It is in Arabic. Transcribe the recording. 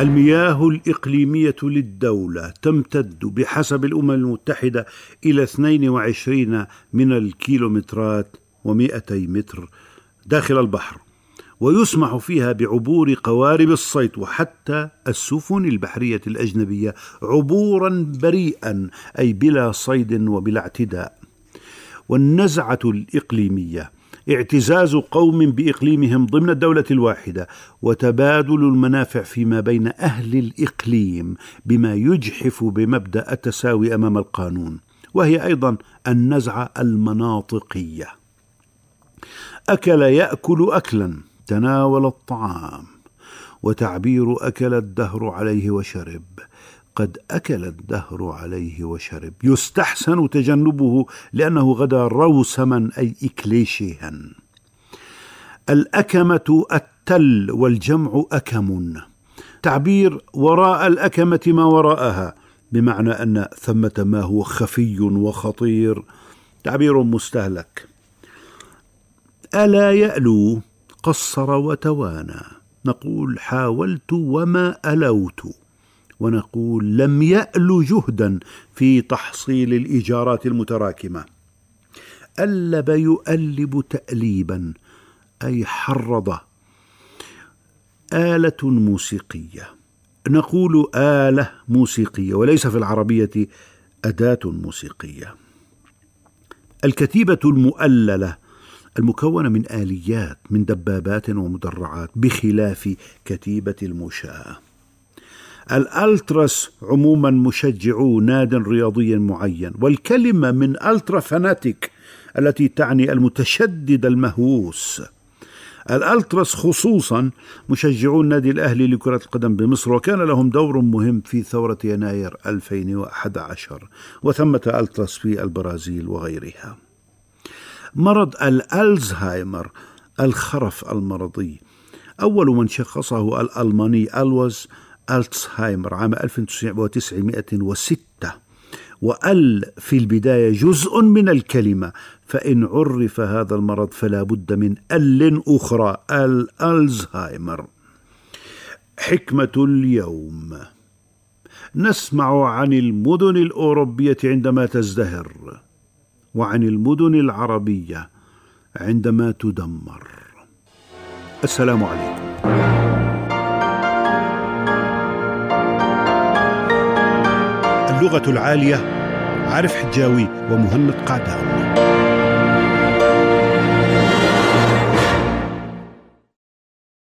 المياه الإقليمية للدولة تمتد بحسب الأمم المتحدة إلى 22 من الكيلومترات و200 متر داخل البحر ويسمح فيها بعبور قوارب الصيد وحتى السفن البحرية الأجنبية عبورا بريئا أي بلا صيد وبلا اعتداء. والنزعة الإقليمية اعتزاز قوم بإقليمهم ضمن الدولة الواحدة وتبادل المنافع فيما بين أهل الإقليم بما يجحف بمبدأ التساوي أمام القانون وهي أيضا النزعة المناطقية. أكل يأكل اكلا تناول الطعام وتعبير أكل الدهر عليه وشرب. قد أكل الدهر عليه وشرب. يستحسن تجنبه لأنه غدا روسما أي اكليشيها. الأكمة التل والجمع اكم تعبير وراء الأكمة ما وراءها بمعنى أن ثمة ما هو خفي وخطير. تعبير مستهلك. ألا يألو قصر وتوانى نقول حاولت وما ألوت. ونقول لم يأل جهدا في تحصيل الإيجارات المتراكمة. ألب يؤلب تأليبا أي حرض. آلة موسيقية. نقول آلة موسيقية وليس في العربية أداة موسيقية. الكتيبة المؤللة المكونة من آليات من دبابات ومدرعات بخلاف كتيبة المشاة الألتراس عموما مشجعو ناد رياضي معين. والكلمة من ألترا فاناتيك التي تعني المتشدد المهووس. الألتراس خصوصا مشجعو النادي الأهلي لكرة القدم بمصر وكان لهم دور مهم في ثورة يناير 2011 وثمة ألتراس في البرازيل وغيرها. مرض الألزهايمر الخرف المرضي. أول من شخصه الألماني الوز ألتسهايمر عام 1906 وأل في البداية جزء من الكلمة فإن عرف هذا المرض فلا بد من أل أخرى الألزهايمر. حكمة اليوم. نسمع عن المدن الأوروبية عندما تزدهر وعن المدن العربية عندما تدمر. السلام عليكم. اللغة العالية عارف حجاوي ومهند قعدان